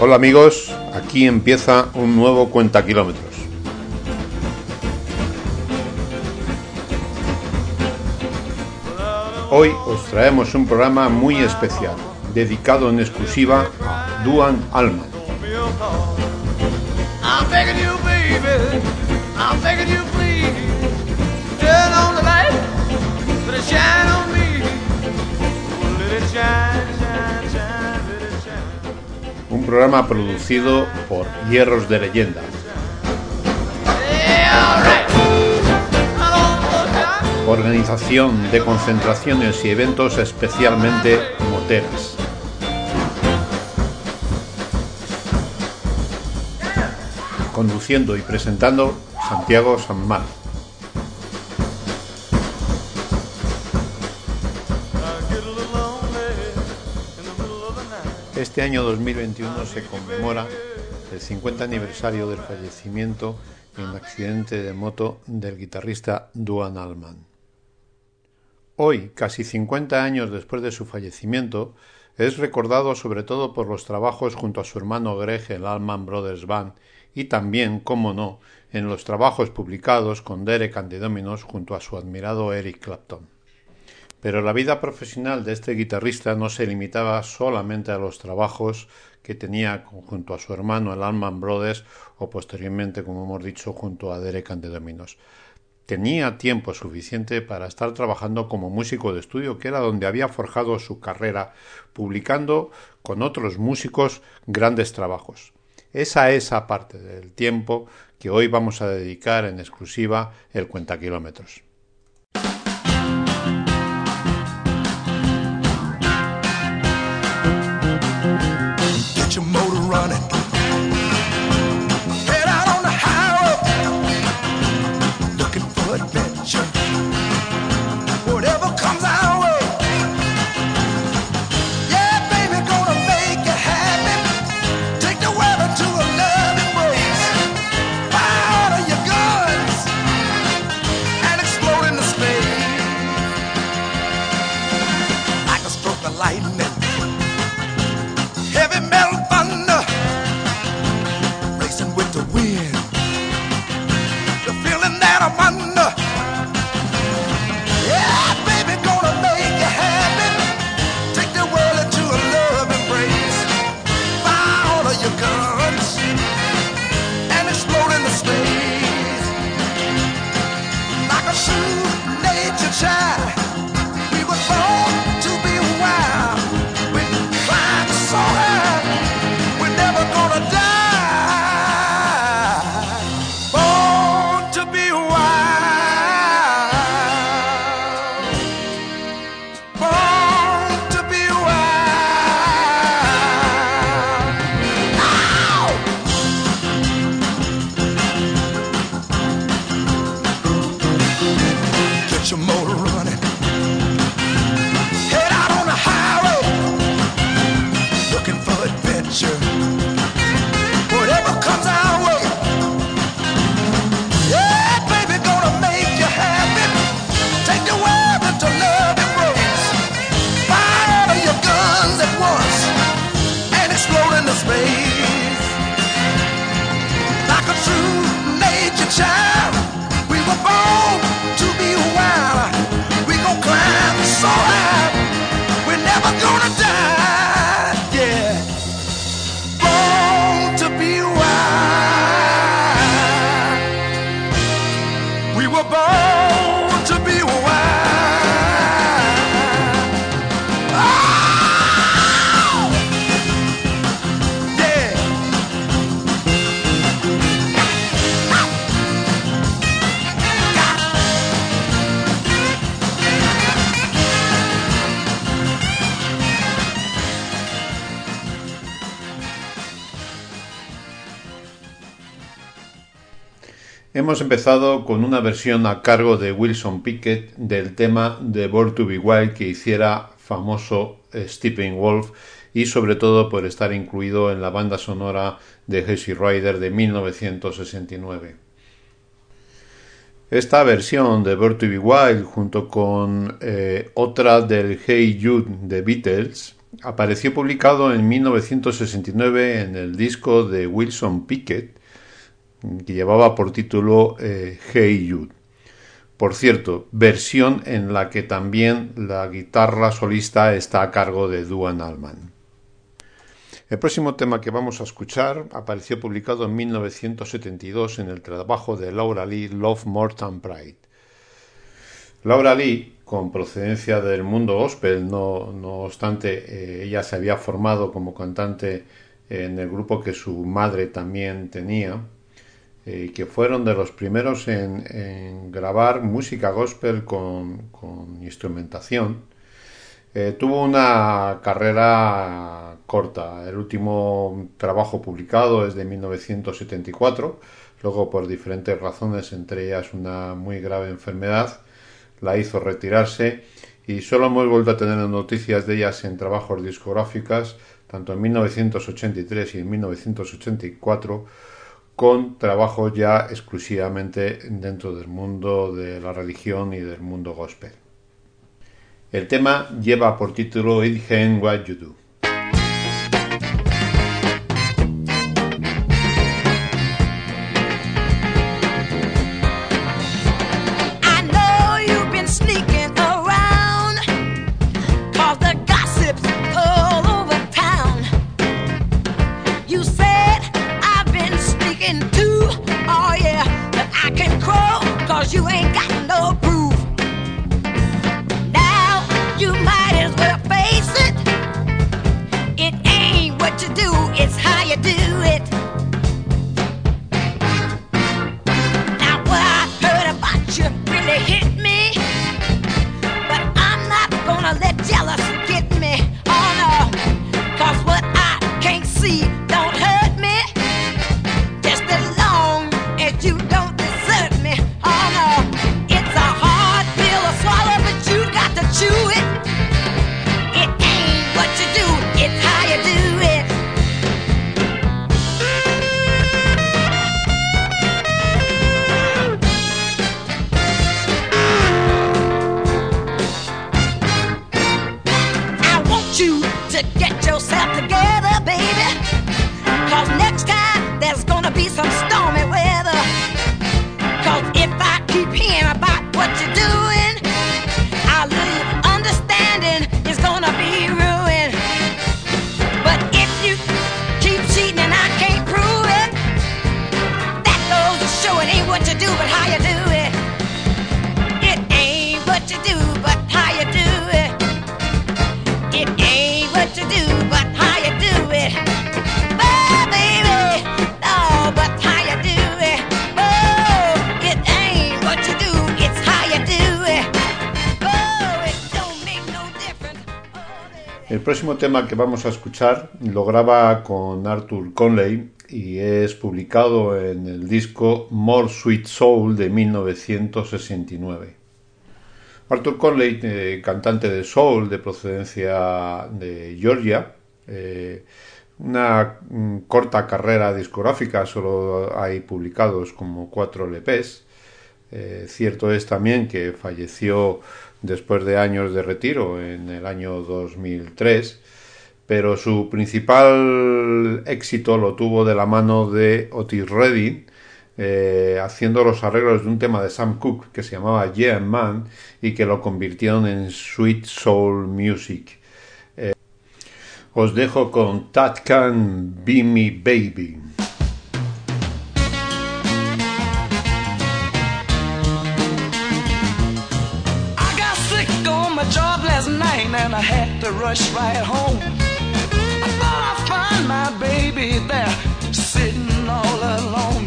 Hola amigos, aquí empieza un nuevo cuenta kilómetros. Hoy os traemos un programa muy especial, dedicado en exclusiva a Duan Alman. Un programa producido por Hierros de Leyenda, organización de concentraciones y eventos especialmente moteras. Conduciendo y presentando Santiago Sanmar. Este año 2021 se conmemora el 50 aniversario del fallecimiento en un accidente de moto del guitarrista Duan Allman. Hoy, casi 50 años después de su fallecimiento, es recordado sobre todo por los trabajos junto a su hermano Greg el Allman Brothers Band y también, como no, en los trabajos publicados con Derek and junto a su admirado Eric Clapton. Pero la vida profesional de este guitarrista no se limitaba solamente a los trabajos que tenía junto a su hermano el Allman Brothers o posteriormente, como hemos dicho, junto a Derek and Dominos. Tenía tiempo suficiente para estar trabajando como músico de estudio, que era donde había forjado su carrera, publicando con otros músicos grandes trabajos. Esa es esa parte del tiempo que hoy vamos a dedicar en exclusiva el cuenta kilómetros. Hemos empezado con una versión a cargo de Wilson Pickett del tema de Born to Be Wild que hiciera famoso Stephen Wolf y sobre todo por estar incluido en la banda sonora de Jesse Rider de 1969. Esta versión de Born to Be Wild junto con eh, otra del Hey Jude de Beatles apareció publicado en 1969 en el disco de Wilson Pickett que llevaba por título eh, Hey Jude. Por cierto, versión en la que también la guitarra solista está a cargo de Duan Allman. El próximo tema que vamos a escuchar apareció publicado en 1972 en el trabajo de Laura Lee Love More Than Pride. Laura Lee, con procedencia del mundo gospel, no, no obstante, eh, ella se había formado como cantante en el grupo que su madre también tenía, eh, que fueron de los primeros en, grabar música gospel con, instrumentación. Eh, tuvo una carrera corta. El último trabajo publicado es de 1974. Luego, por diferentes razones, entre ellas una muy grave enfermedad, la hizo retirarse y solo hemos vuelto a tener noticias de ellas en trabajos discográficas, tanto en 1983 y en 1984 con trabajo ya exclusivamente dentro del mundo de la religión y del mundo gospel. El tema lleva por título It Ain't What You Do. Próximo tema que vamos a escuchar lo graba con Arthur Conley y es publicado en el disco More Sweet Soul de 1969. Arthur Conley, eh, cantante de soul de procedencia de Georgia, eh, una mm, corta carrera discográfica, solo hay publicados como cuatro LPs. Eh, cierto es también que falleció después de años de retiro en el año 2003, pero su principal éxito lo tuvo de la mano de Otis Redding, eh, haciendo los arreglos de un tema de Sam Cooke que se llamaba Yeah Man y que lo convirtieron en Sweet Soul Music. Eh, os dejo con That Can Be Me Baby. And I had to rush right home. I thought I'd find my baby there, sitting all alone.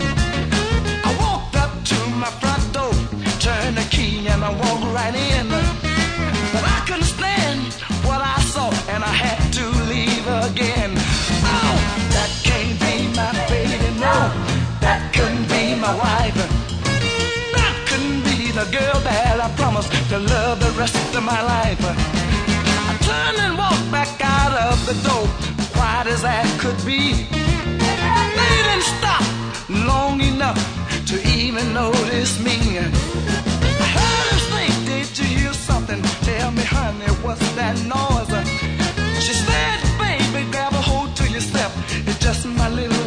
I walked up to my front door, turned the key, and I walked right in. But I couldn't stand what I saw, and I had to leave again. Oh, that can't be my baby, no, that couldn't be my wife. That couldn't be the girl that I promised to love the rest of my life. As that could be. They didn't stop long enough to even notice me. I heard him say, Did you hear something? Tell me, honey, what's that noise? She said, Baby, grab a hold to yourself. It's just my little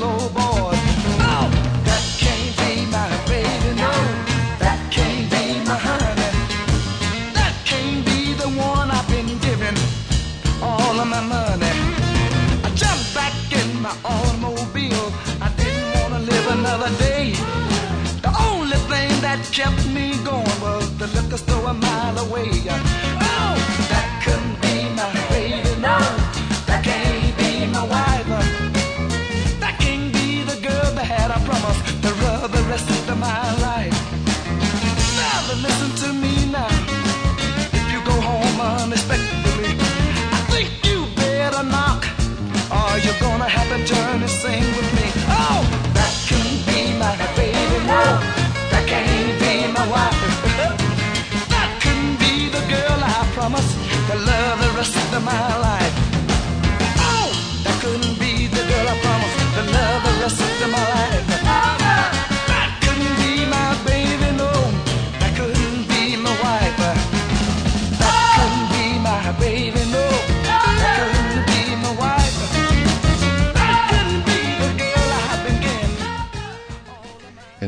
kept me going was the liquor store a mile away. Oh, that couldn't be my baby, no. That can't be my wife. That can't be the girl promised to rub the rest of my life. Promised to love the rest of my life.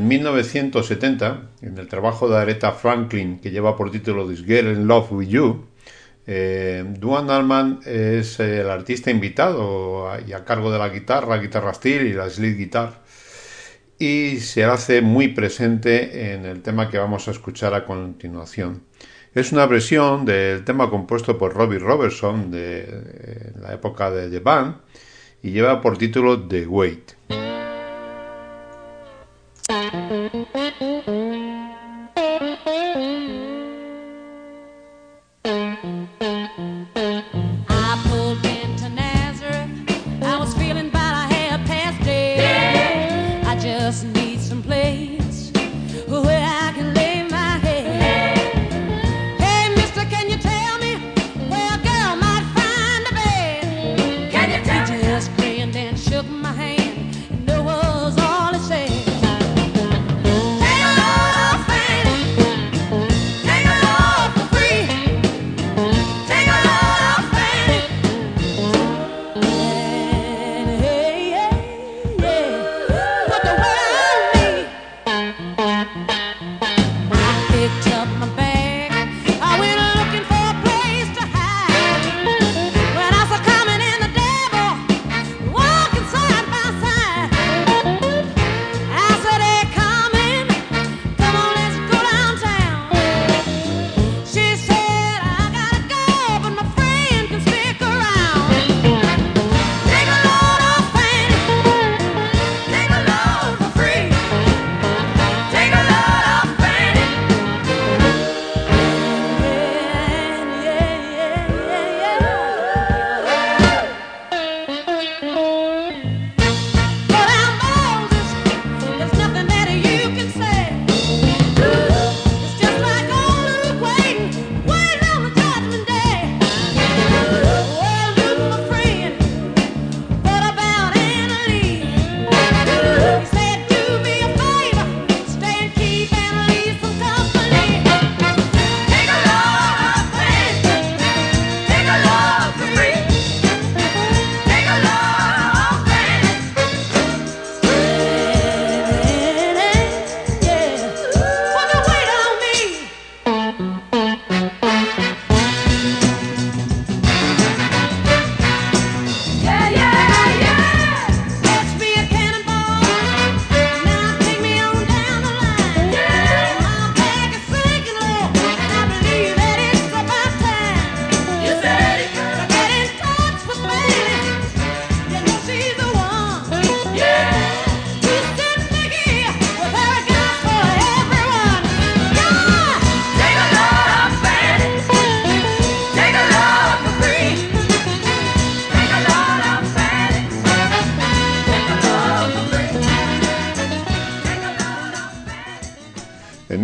En 1970, en el trabajo de Aretha Franklin que lleva por título This Girl in Love with You, eh, Duane Allman es el artista invitado y a cargo de la guitarra, guitarra steel y la slide guitar, y se hace muy presente en el tema que vamos a escuchar a continuación. Es una versión del tema compuesto por Robbie Robertson de, eh, la época de The Band y lleva por título The Wait.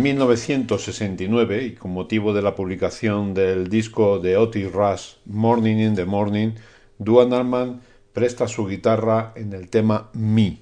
1969, y con motivo de la publicación del disco de Otis Rush, Morning in the Morning, Duan Allman presta su guitarra en el tema Me.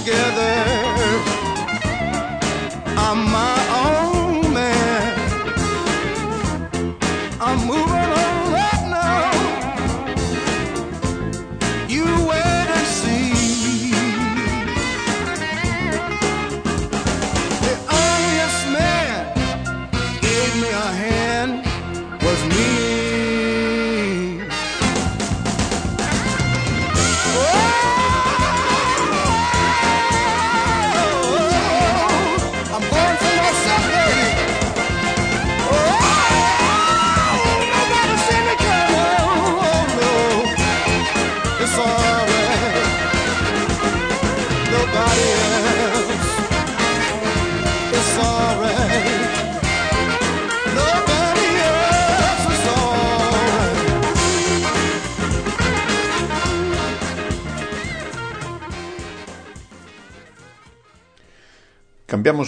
Together.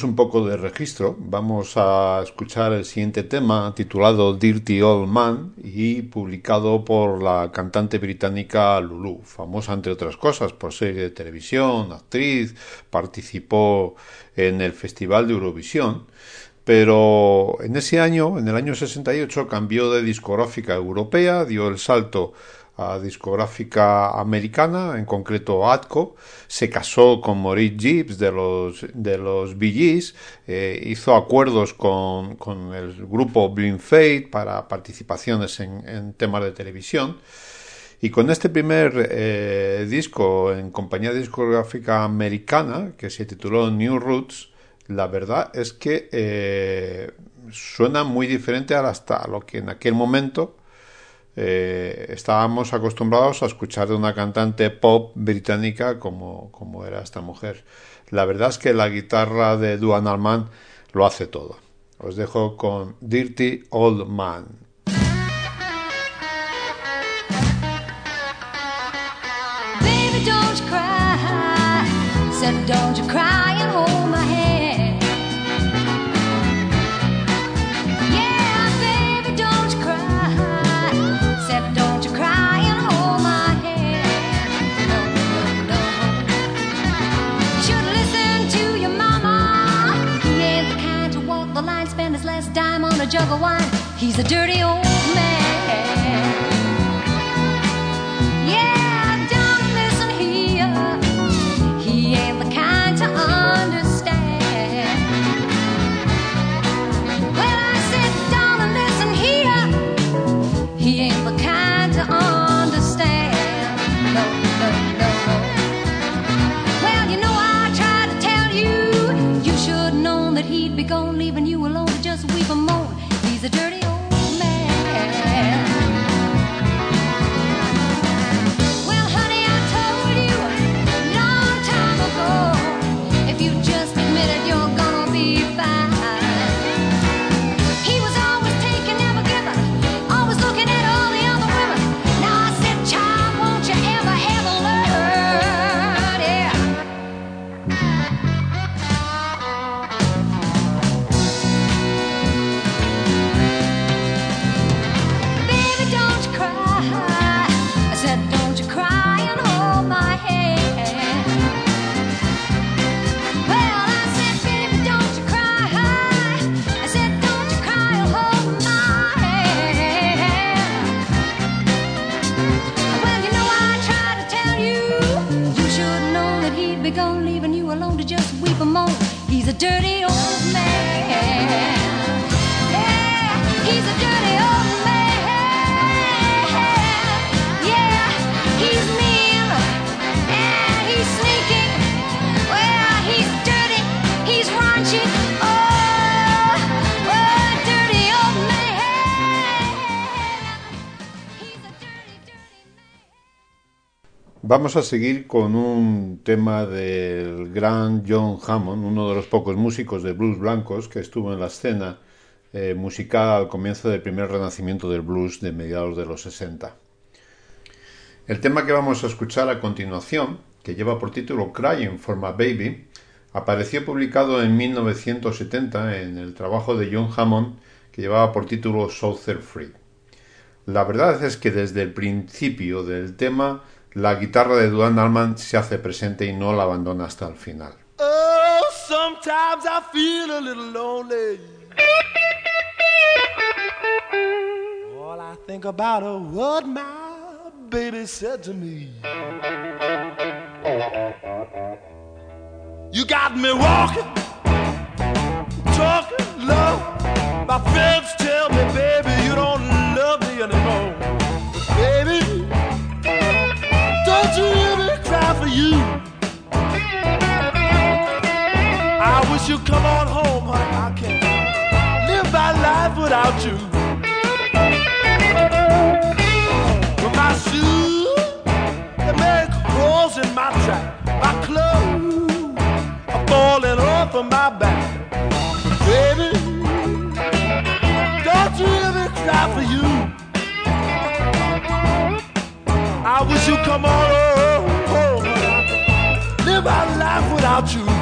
Un poco de registro, vamos a escuchar el siguiente tema titulado Dirty Old Man y publicado por la cantante británica Lulu, famosa entre otras cosas por serie de televisión, actriz, participó en el Festival de Eurovisión, pero en ese año, en el año 68, cambió de discográfica europea, dio el salto discográfica americana, en concreto Atco, se casó con Maurice Gibbs de los, de los Bee Gees, eh, hizo acuerdos con, con el grupo Blind Fate para participaciones en, temas de televisión. Y con este primer eh, disco en compañía discográfica americana, que se tituló New Roots, la verdad es que eh, suena muy diferente a hasta lo que en aquel momento eh, estábamos acostumbrados a escuchar de una cantante pop británica como, como era esta mujer. La verdad es que la guitarra de Duan Allman lo hace todo. Os dejo con Dirty Old Man. jug of wine. He's a dirty old man. Yeah, don't listen here. He ain't the kind to understand. Well, I said, listen here. He ain't the kind to understand. No, no, no, no. Well, you know, I tried to tell you. You should have known that he'd be gone leaving you alone. that you're gone. Dirty Vamos a seguir con un tema del gran John Hammond, uno de los pocos músicos de blues blancos que estuvo en la escena eh, musical al comienzo del primer renacimiento del blues de mediados de los 60. El tema que vamos a escuchar a continuación, que lleva por título Crying for My Baby, apareció publicado en 1970 en el trabajo de John Hammond que llevaba por título Southern Free. La verdad es que desde el principio del tema la guitarra de Duane Allman se hace presente y no la abandona hasta el final. Oh, sometimes I feel a little lonely. All I think about is what my baby said to me. You got me walking, talking love. My friends tell me, baby, You'd come on home, honey. I can't live my life without you. But my shoes, they make holes in my track. My clothes are falling off of my back. Baby, don't you me cry for you? I wish you'd come on home, honey. I can't live my life without you.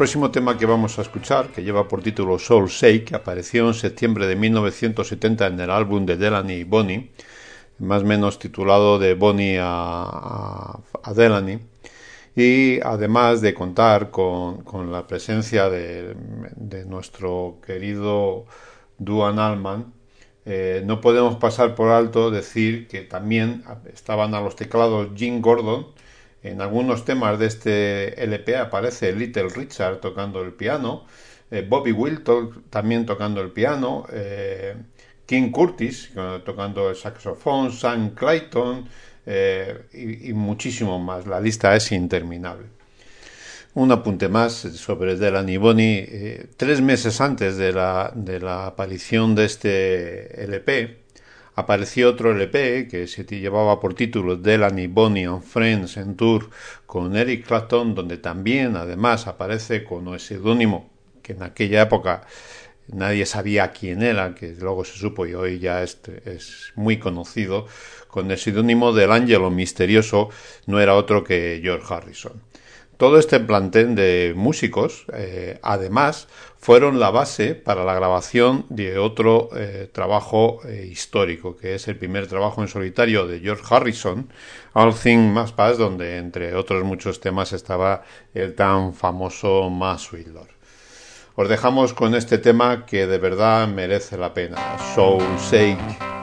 Próximo tema que vamos a escuchar, que lleva por título Soul Shake, apareció en septiembre de 1970 en el álbum de Delaney y Bonnie, más o menos titulado de Bonnie a, a, Delaney, y además de contar con, la presencia de, de nuestro querido Duan Allman, eh, no podemos pasar por alto decir que también estaban a los teclados Jim Gordon. En algunos temas de este LP aparece Little Richard tocando el piano. eh, Bobby Will también tocando el piano, eh, King Curtis tocando el saxofón, Sam Clayton y, muchísimo más. La lista es interminable. Un apunte más sobre Delany Bonnie. tres meses antes de la, de la aparición de este LP, apareció otro LP que se llevaba por título Delany, Bonnie and Friends en Tour con Eric Clapton, donde también además aparece con un seudónimo que en aquella época nadie sabía quién era, que luego se supo y hoy ya es, es muy conocido, con el seudónimo del ángelo misterioso, no era otro que George Harrison. Todo este plantel de músicos, eh, además, fueron la base para la grabación de otro eh, trabajo eh, histórico, que es el primer trabajo en solitario de George Harrison, All Things Must Pass, donde entre otros muchos temas estaba el tan famoso Mass Sweet Os dejamos con este tema que de verdad merece la pena, Soul Sake.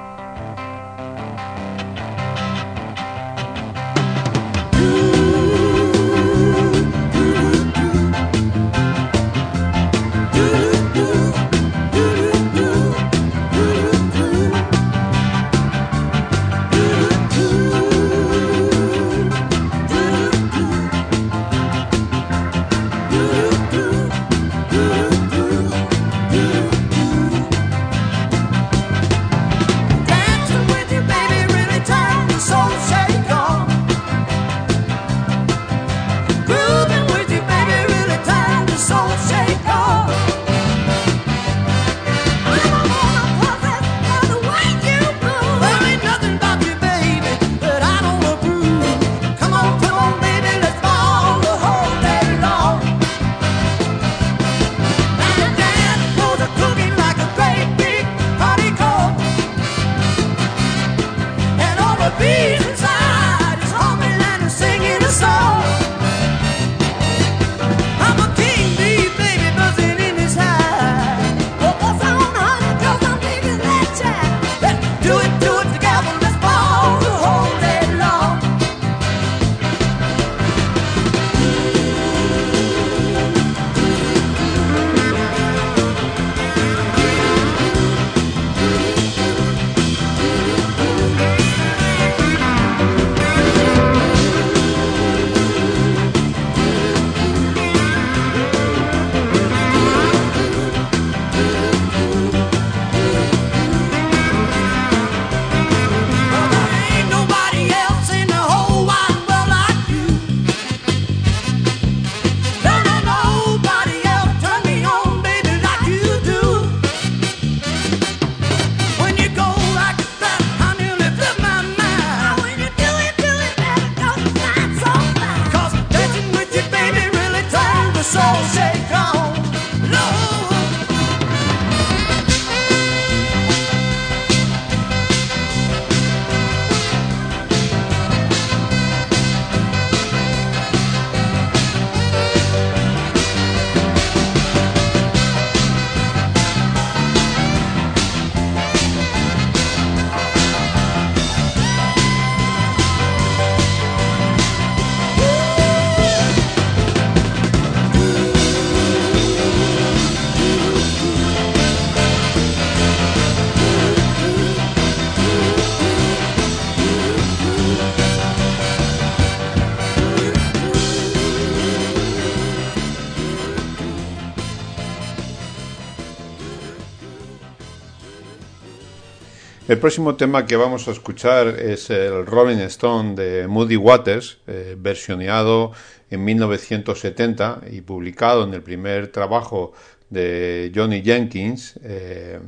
El próximo tema que vamos a escuchar es el Rolling Stone de Moody Waters, eh, versioneado en 1970 y publicado en el primer trabajo de Johnny Jenkins, eh,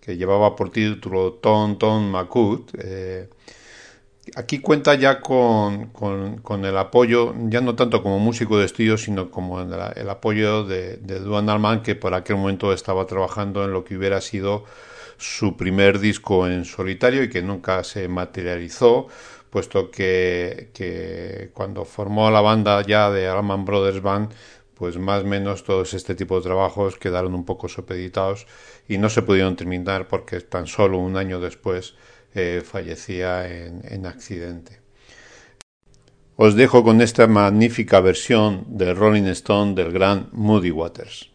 que llevaba por título Ton Ton Macut. Eh, aquí cuenta ya con, el apoyo, ya no tanto como músico de estudio, sino como el, apoyo de, de Duan Allman, que por aquel momento estaba trabajando en lo que hubiera sido su primer disco en solitario y que nunca se materializó, puesto que, cuando formó la banda ya de Alman Brothers Band, pues más o menos todos este tipo de trabajos quedaron un poco sopeditados y no se pudieron terminar porque tan solo un año después eh, fallecía en, en, accidente. Os dejo con esta magnífica versión de Rolling Stone del gran Moody Waters.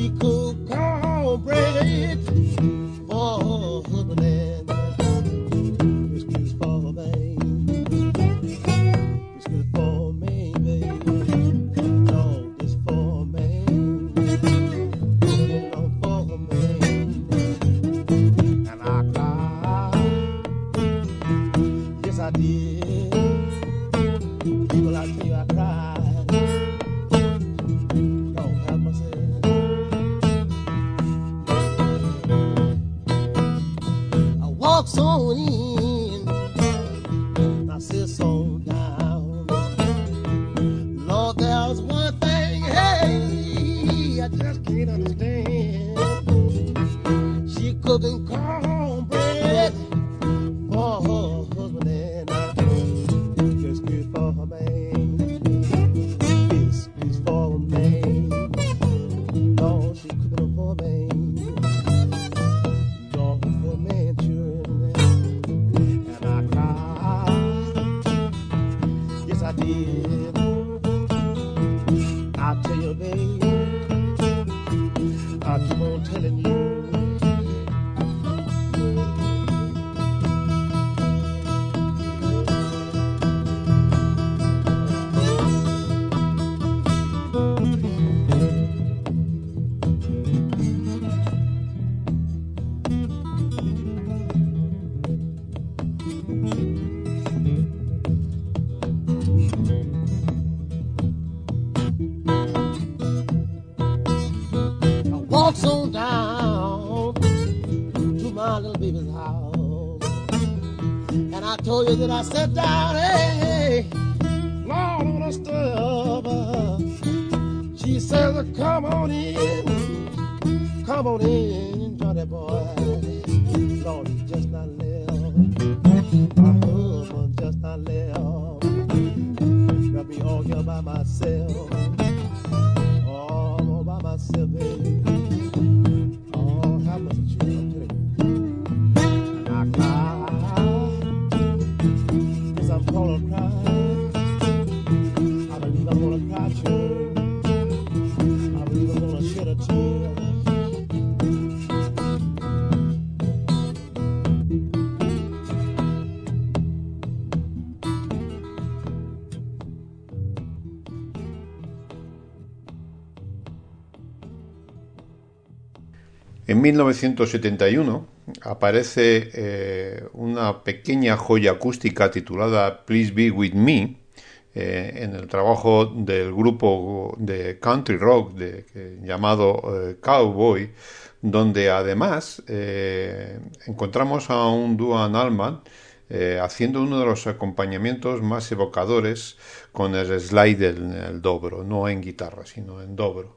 you could cornbread. show that I sat down. Hey, hey. Lord, on a stub. She says, Come on in. Come on in, Johnny boy. Lord, he just not left. My husband just not left. Got me all here by myself. en 1971 aparece eh, una pequeña joya acústica titulada Please Be With Me eh, en el trabajo del grupo de country rock llamado eh, Cowboy, donde además encontramos a un dúo Alman haciendo uno de los acompañamientos más evocadores con el slide en el dobro, no en guitarra, sino en dobro.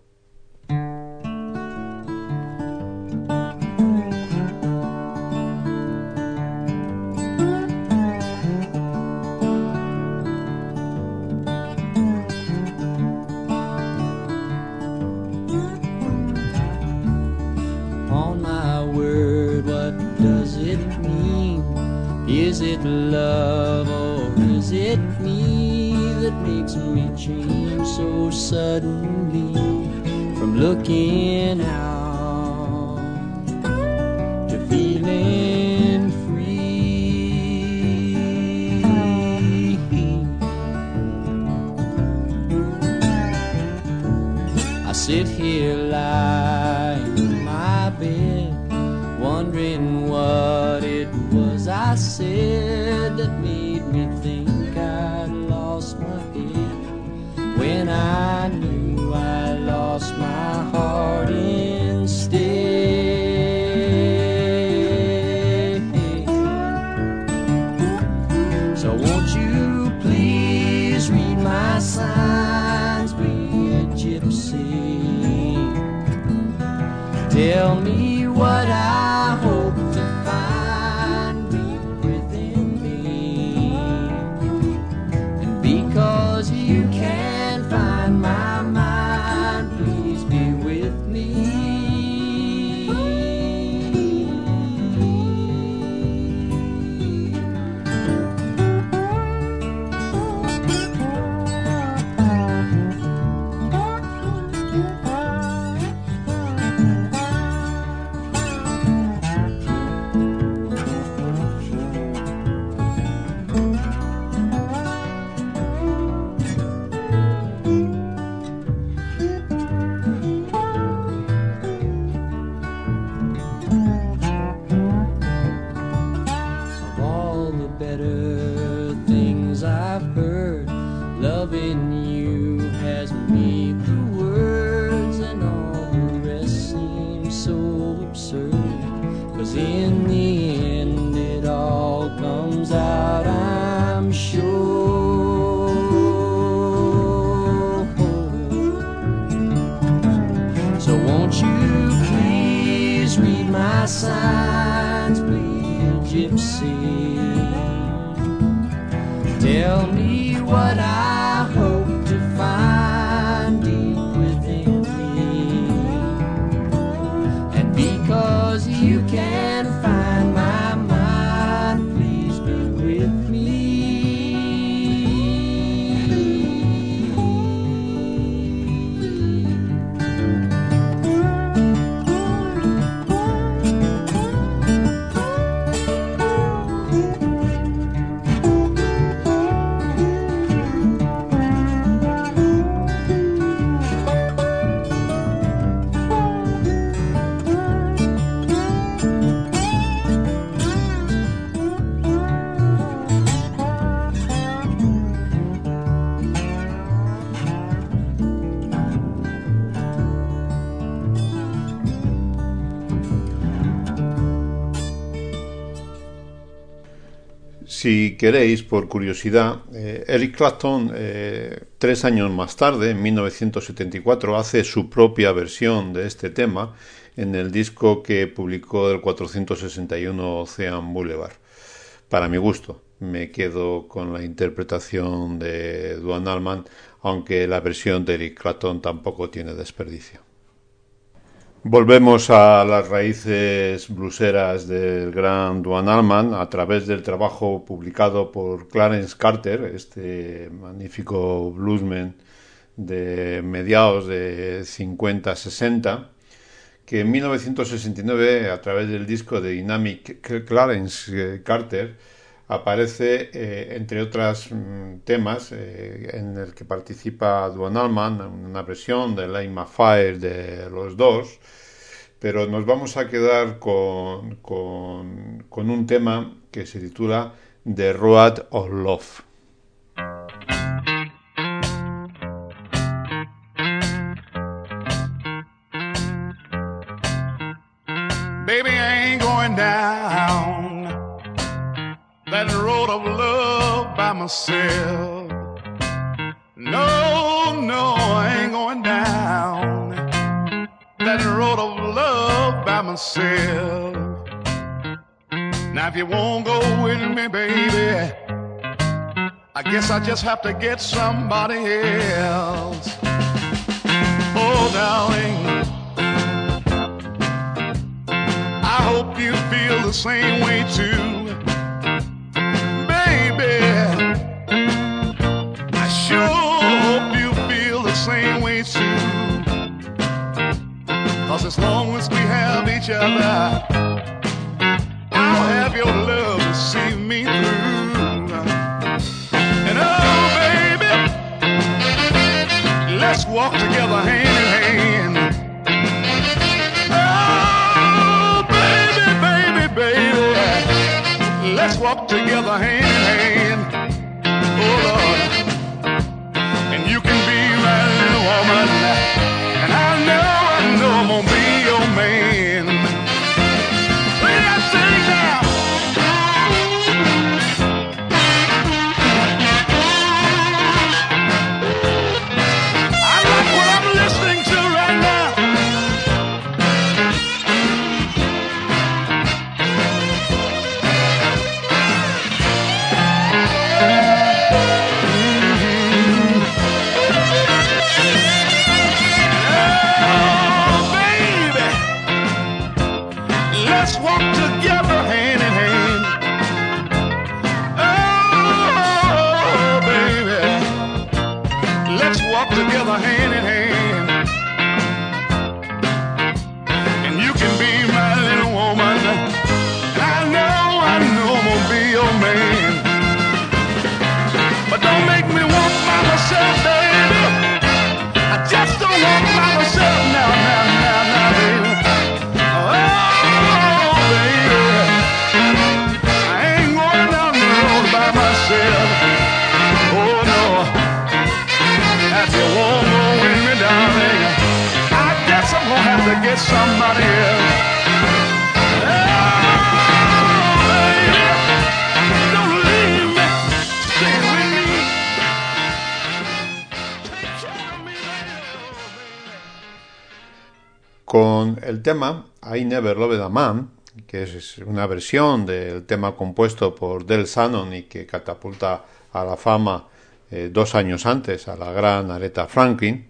Si queréis, por curiosidad, eh, Eric Clapton, eh, tres años más tarde, en 1974, hace su propia versión de este tema en el disco que publicó el 461 Ocean Boulevard. Para mi gusto, me quedo con la interpretación de Duane Allman, aunque la versión de Eric Clapton tampoco tiene desperdicio. Volvemos a las raíces bluseras del gran Duane Allman a través del trabajo publicado por Clarence Carter, este magnífico bluesman de mediados de 50-60, que en 1969, a través del disco de Dynamic Clarence Carter, aparece, eh, entre otros mm, temas, eh, en el que participa Duan Alman, una versión de Lane Fire de los dos, pero nos vamos a quedar con, con, un tema que se titula The Road of Love. Baby, going down. By myself. No, no, I ain't going down that road of love by myself. Now, if you won't go with me, baby, I guess I just have to get somebody else. Oh, darling, I hope you feel the same way too. te amar. Never Loved a Man, que es una versión del tema compuesto por Del Shannon y que catapulta a la fama eh, dos años antes a la gran Aretha Franklin,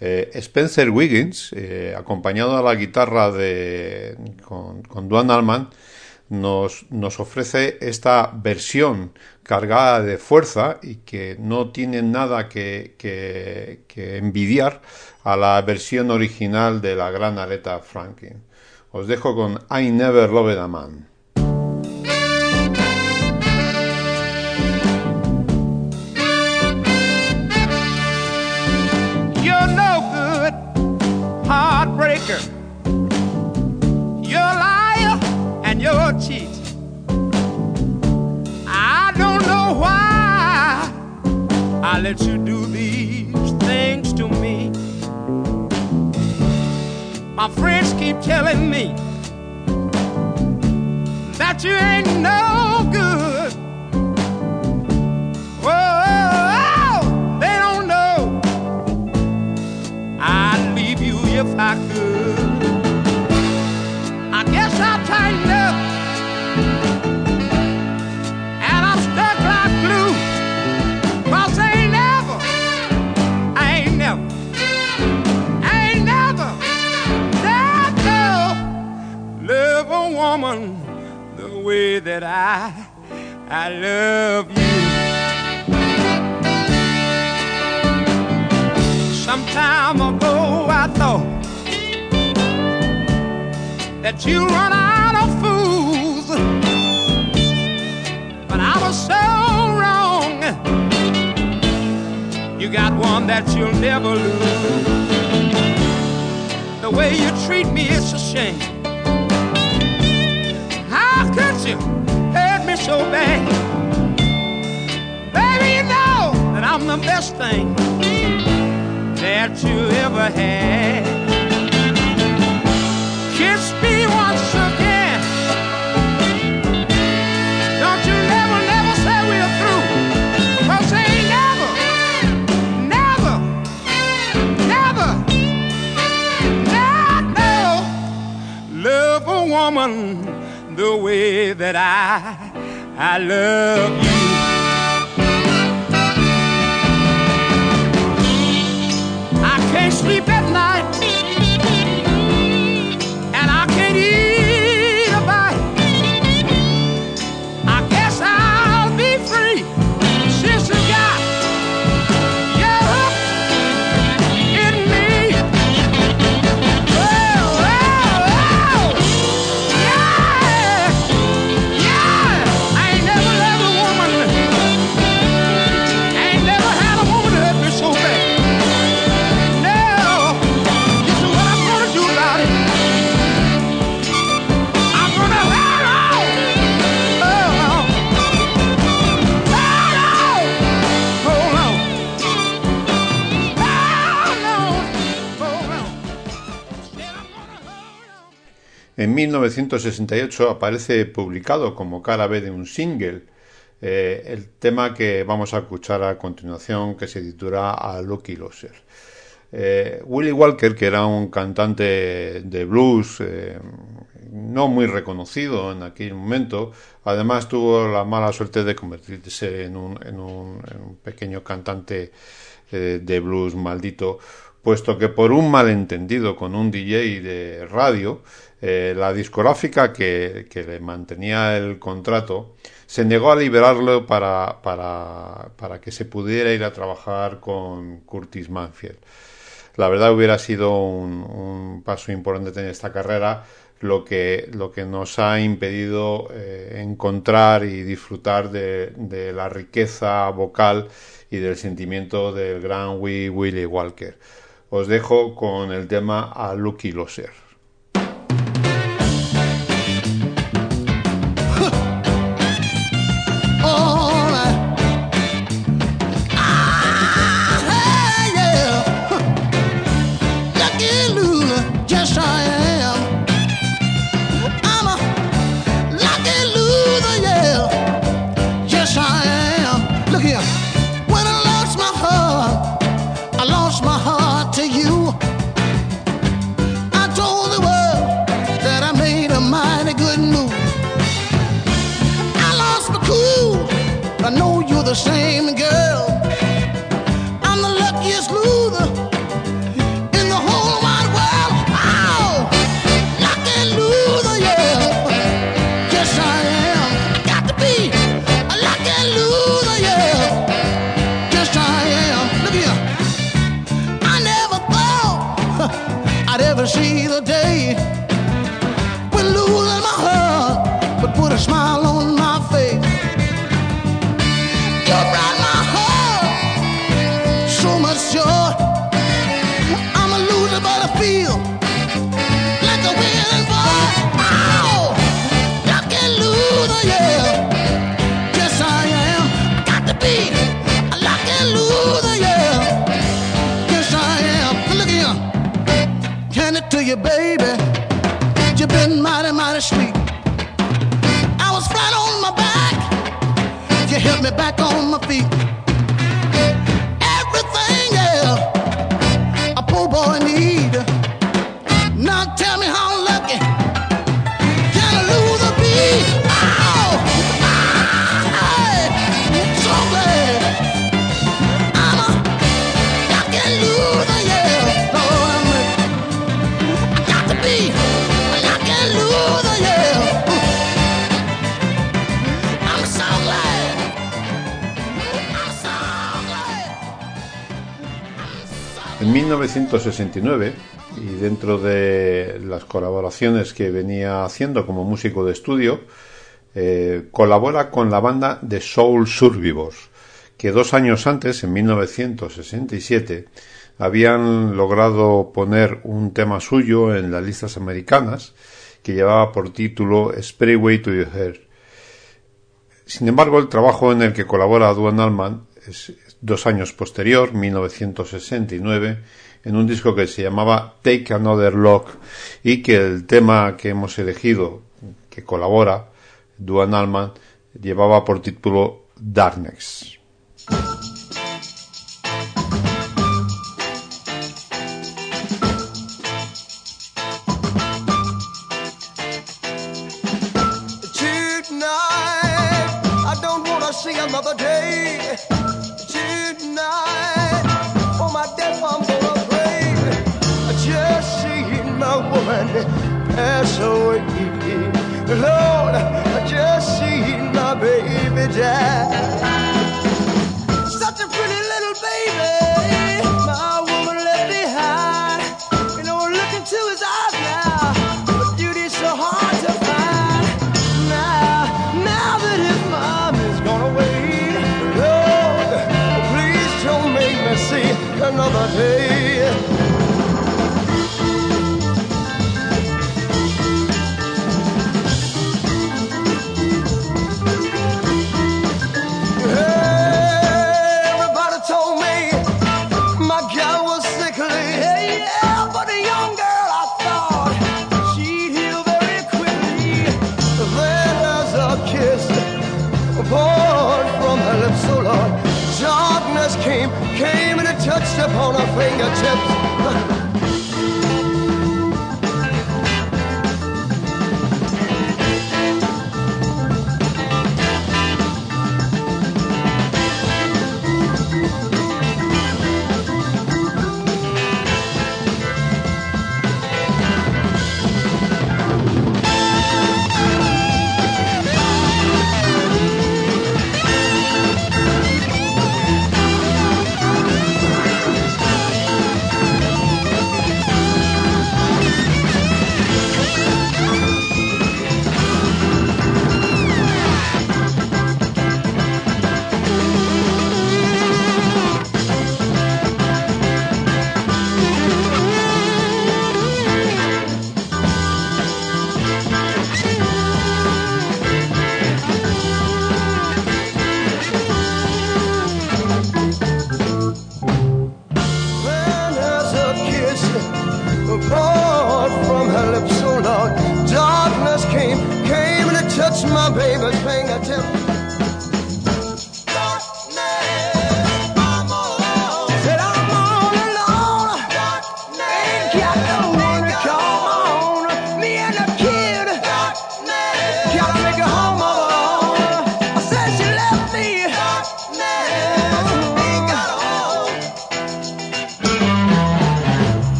eh, Spencer Wiggins, eh, acompañado a la guitarra de, con, con Duane Allman, nos, ofrece esta versión cargada de fuerza y que no tiene nada que, que- que envidiar a la versión original de la gran Aretha Franklin. Os dejo con I Never Loved a Man. You're no good, heartbreaker. You're a liar and you're a cheat. I don't know why I let you do these My friends keep telling me that you ain't no good. Whoa, they don't know I'd leave you if I could. Woman the way that I, I love you. Some time ago I thought that you run out of fools, but I was so wrong. You got one that you'll never lose. The way you treat me is a shame. Could you hurt me so bad? Baby, you know that I'm the best thing that you ever had. That I I love you. I can't sleep at En 1968 aparece publicado como cara B de un single eh, el tema que vamos a escuchar a continuación que se titula A Lucky Loser. Eh, Willie Walker, que era un cantante de blues eh, no muy reconocido en aquel momento, además tuvo la mala suerte de convertirse en un, pequeño cantante de blues maldito, puesto que por un malentendido con un DJ de radio, eh, la discográfica que, que le mantenía el contrato se negó a liberarlo para, para, para que se pudiera ir a trabajar con Curtis Manfield. La verdad hubiera sido un, un paso importante en esta carrera, lo que, lo que nos ha impedido eh, encontrar y disfrutar de, de la riqueza vocal y del sentimiento del gran Willie Walker. Os dejo con el tema a Lucky Loser. 1969, y dentro de las colaboraciones que venía haciendo como músico de estudio, eh, colabora con la banda de Soul Survivors, que dos años antes, en 1967, habían logrado poner un tema suyo en las listas americanas que llevaba por título Sprayway to Your Hair. Sin embargo, el trabajo en el que colabora Duane Allman es dos años posterior, 1969, en un disco que se llamaba Take Another Look y que el tema que hemos elegido, que colabora Duane Allman, llevaba por título Darkness. Came, came and it touched upon her fingertips.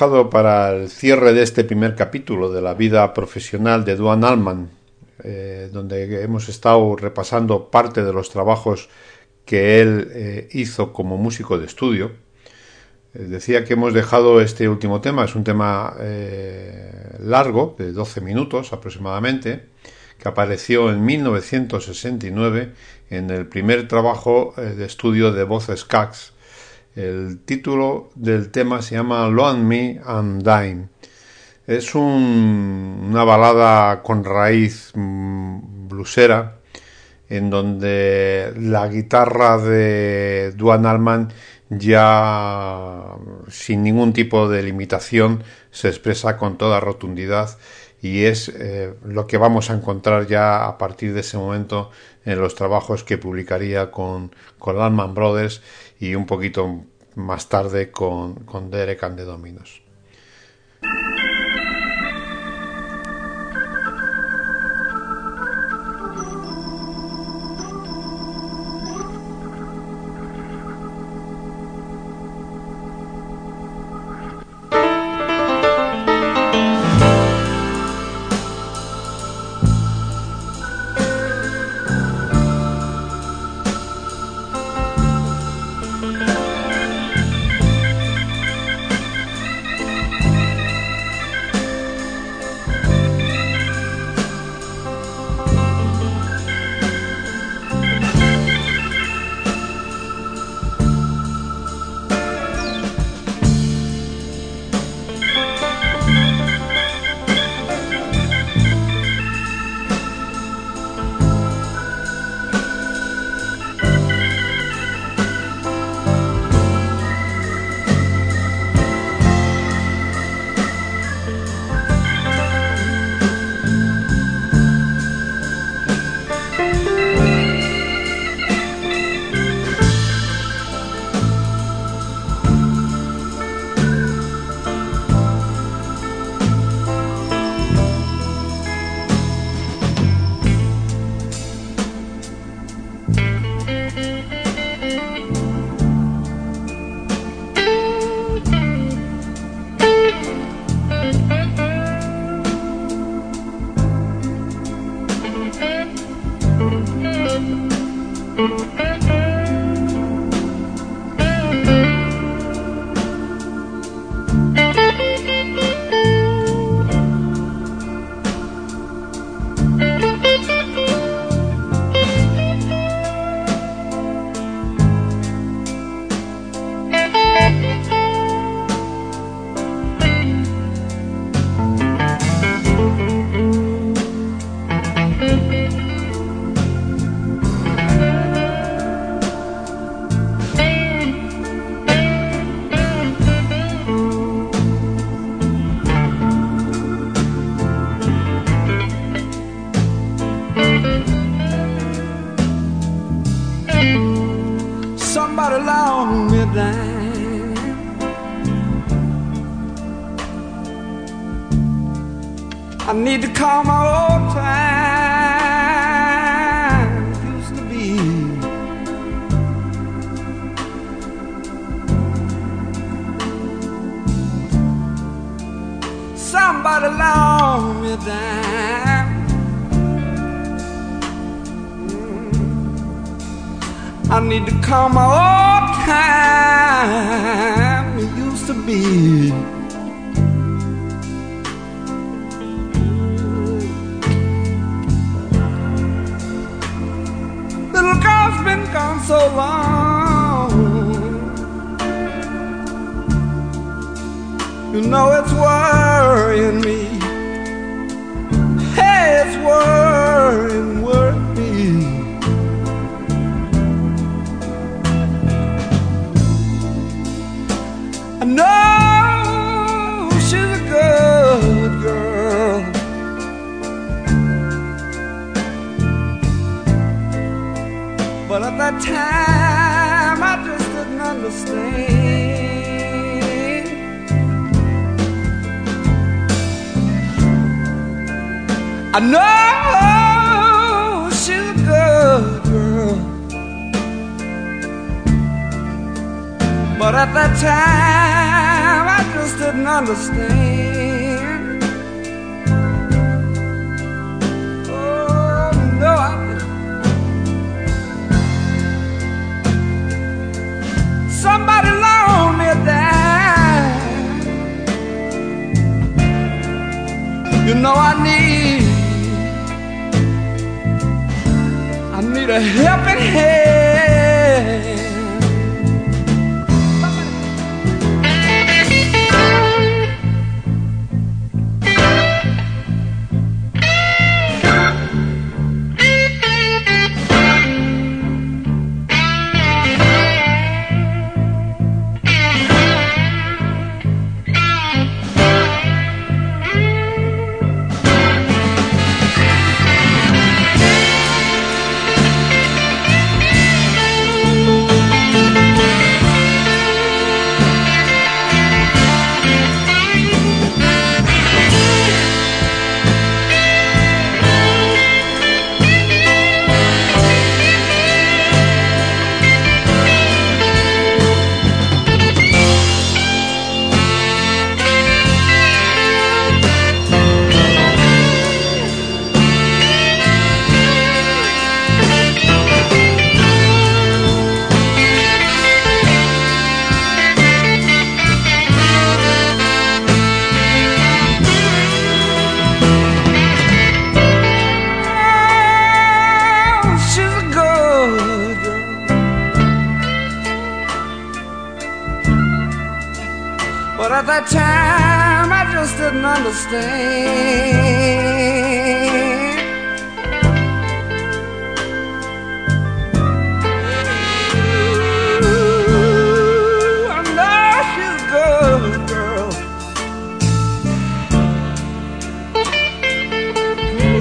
dejado para el cierre de este primer capítulo de la vida profesional de Duan Allman, eh, donde hemos estado repasando parte de los trabajos que él eh, hizo como músico de estudio. Eh, decía que hemos dejado este último tema, es un tema largo, de 12 minutos aproximadamente, que apareció en 1969 en el primer trabajo de estudio de voces Cax. El título del tema se llama Loan Me I'm Dying. Es un- una balada con raíz mm, blusera en donde la guitarra de Duan Allman ya sin ningún tipo de limitación se expresa con toda rotundidad y es eh, lo que vamos a encontrar ya a partir de ese momento en los trabajos que publicaría con, con Allman Brothers y un poquito más tarde con, con Derek and the Dominos. That time, I just didn't understand. Oh, no, I didn't. Somebody loaned me a dime. You know I need, I need a helping hand.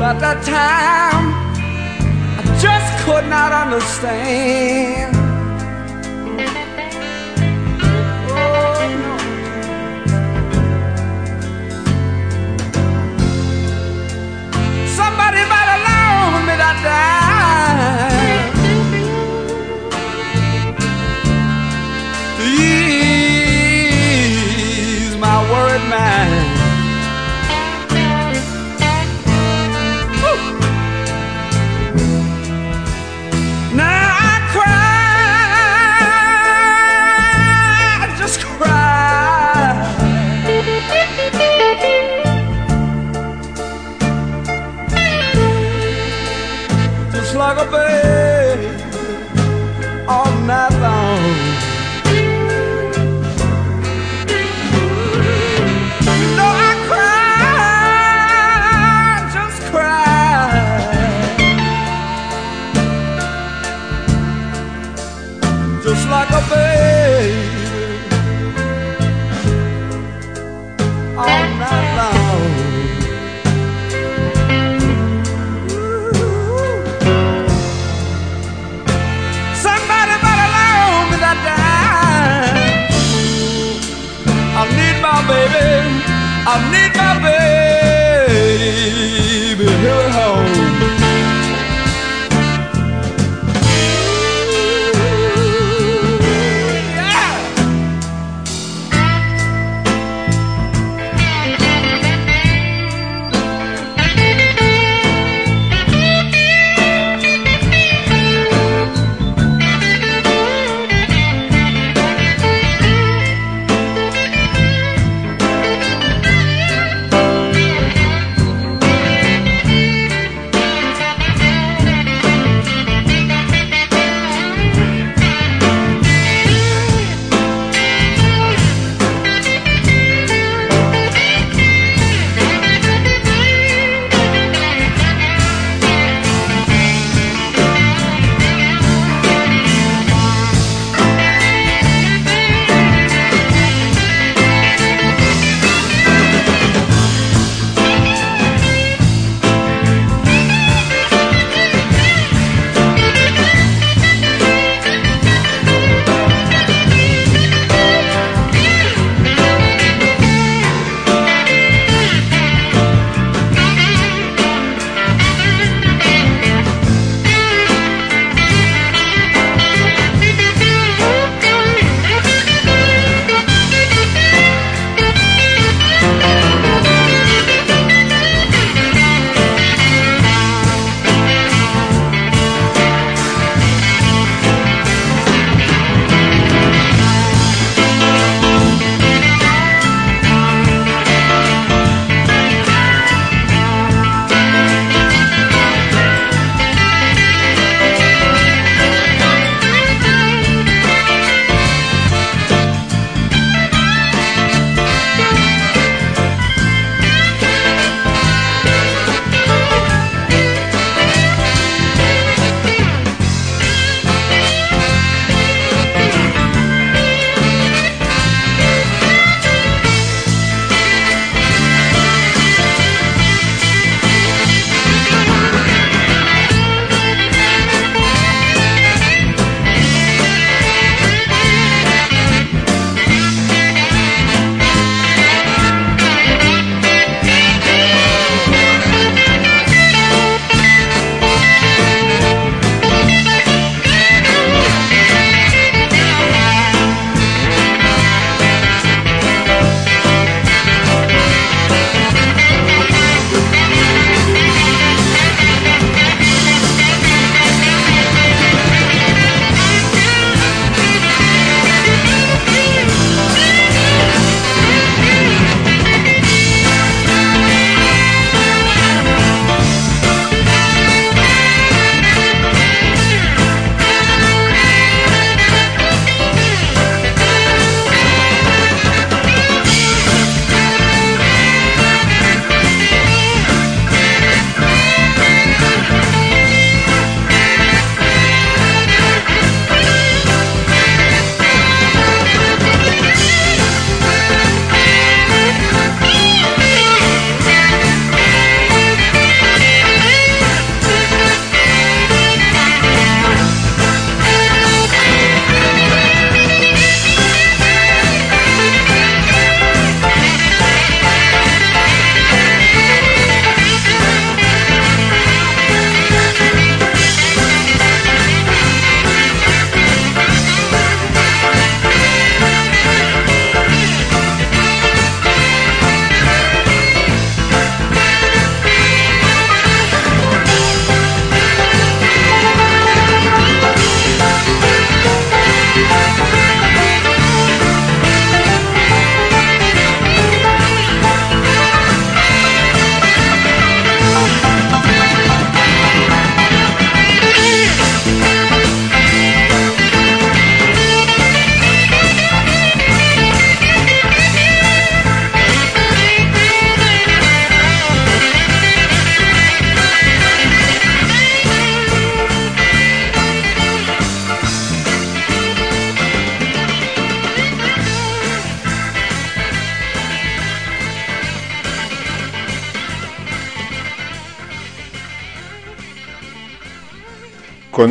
at that time I just could not understand. Oh, no. Somebody's right along me that time.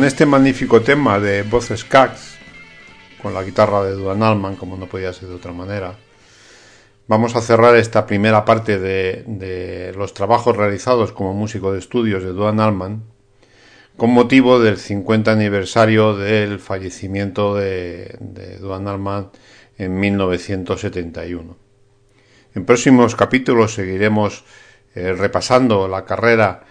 Este magnífico tema de voces Cax, con la guitarra de Duan Allman, como no podía ser de otra manera, Vamos a cerrar esta primera parte de, los trabajos realizados como músico de estudios de Duan Allman con motivo del 50 aniversario del fallecimiento de, Duan Allman en 1971. En próximos capítulos seguiremos eh, repasando la carrera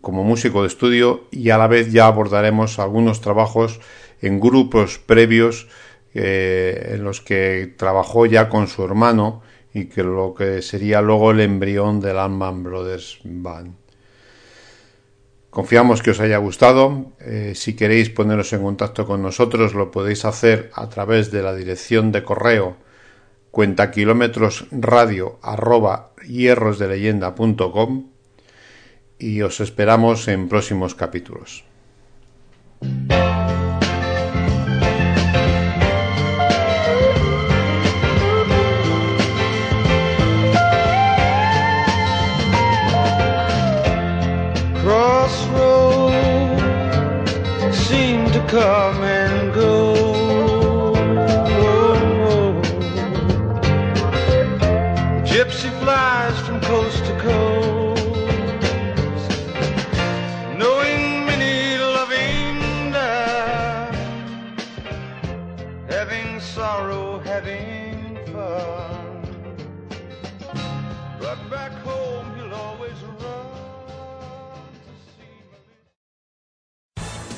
como músico de estudio y a la vez ya abordaremos algunos trabajos en grupos previos eh, en los que trabajó ya con su hermano y que lo que sería luego el embrión del Allman Brothers Band. Confiamos que os haya gustado. Eh, si queréis poneros en contacto con nosotros lo podéis hacer a través de la dirección de correo cuenta kilómetros radio arroba y os esperamos en próximos capítulos.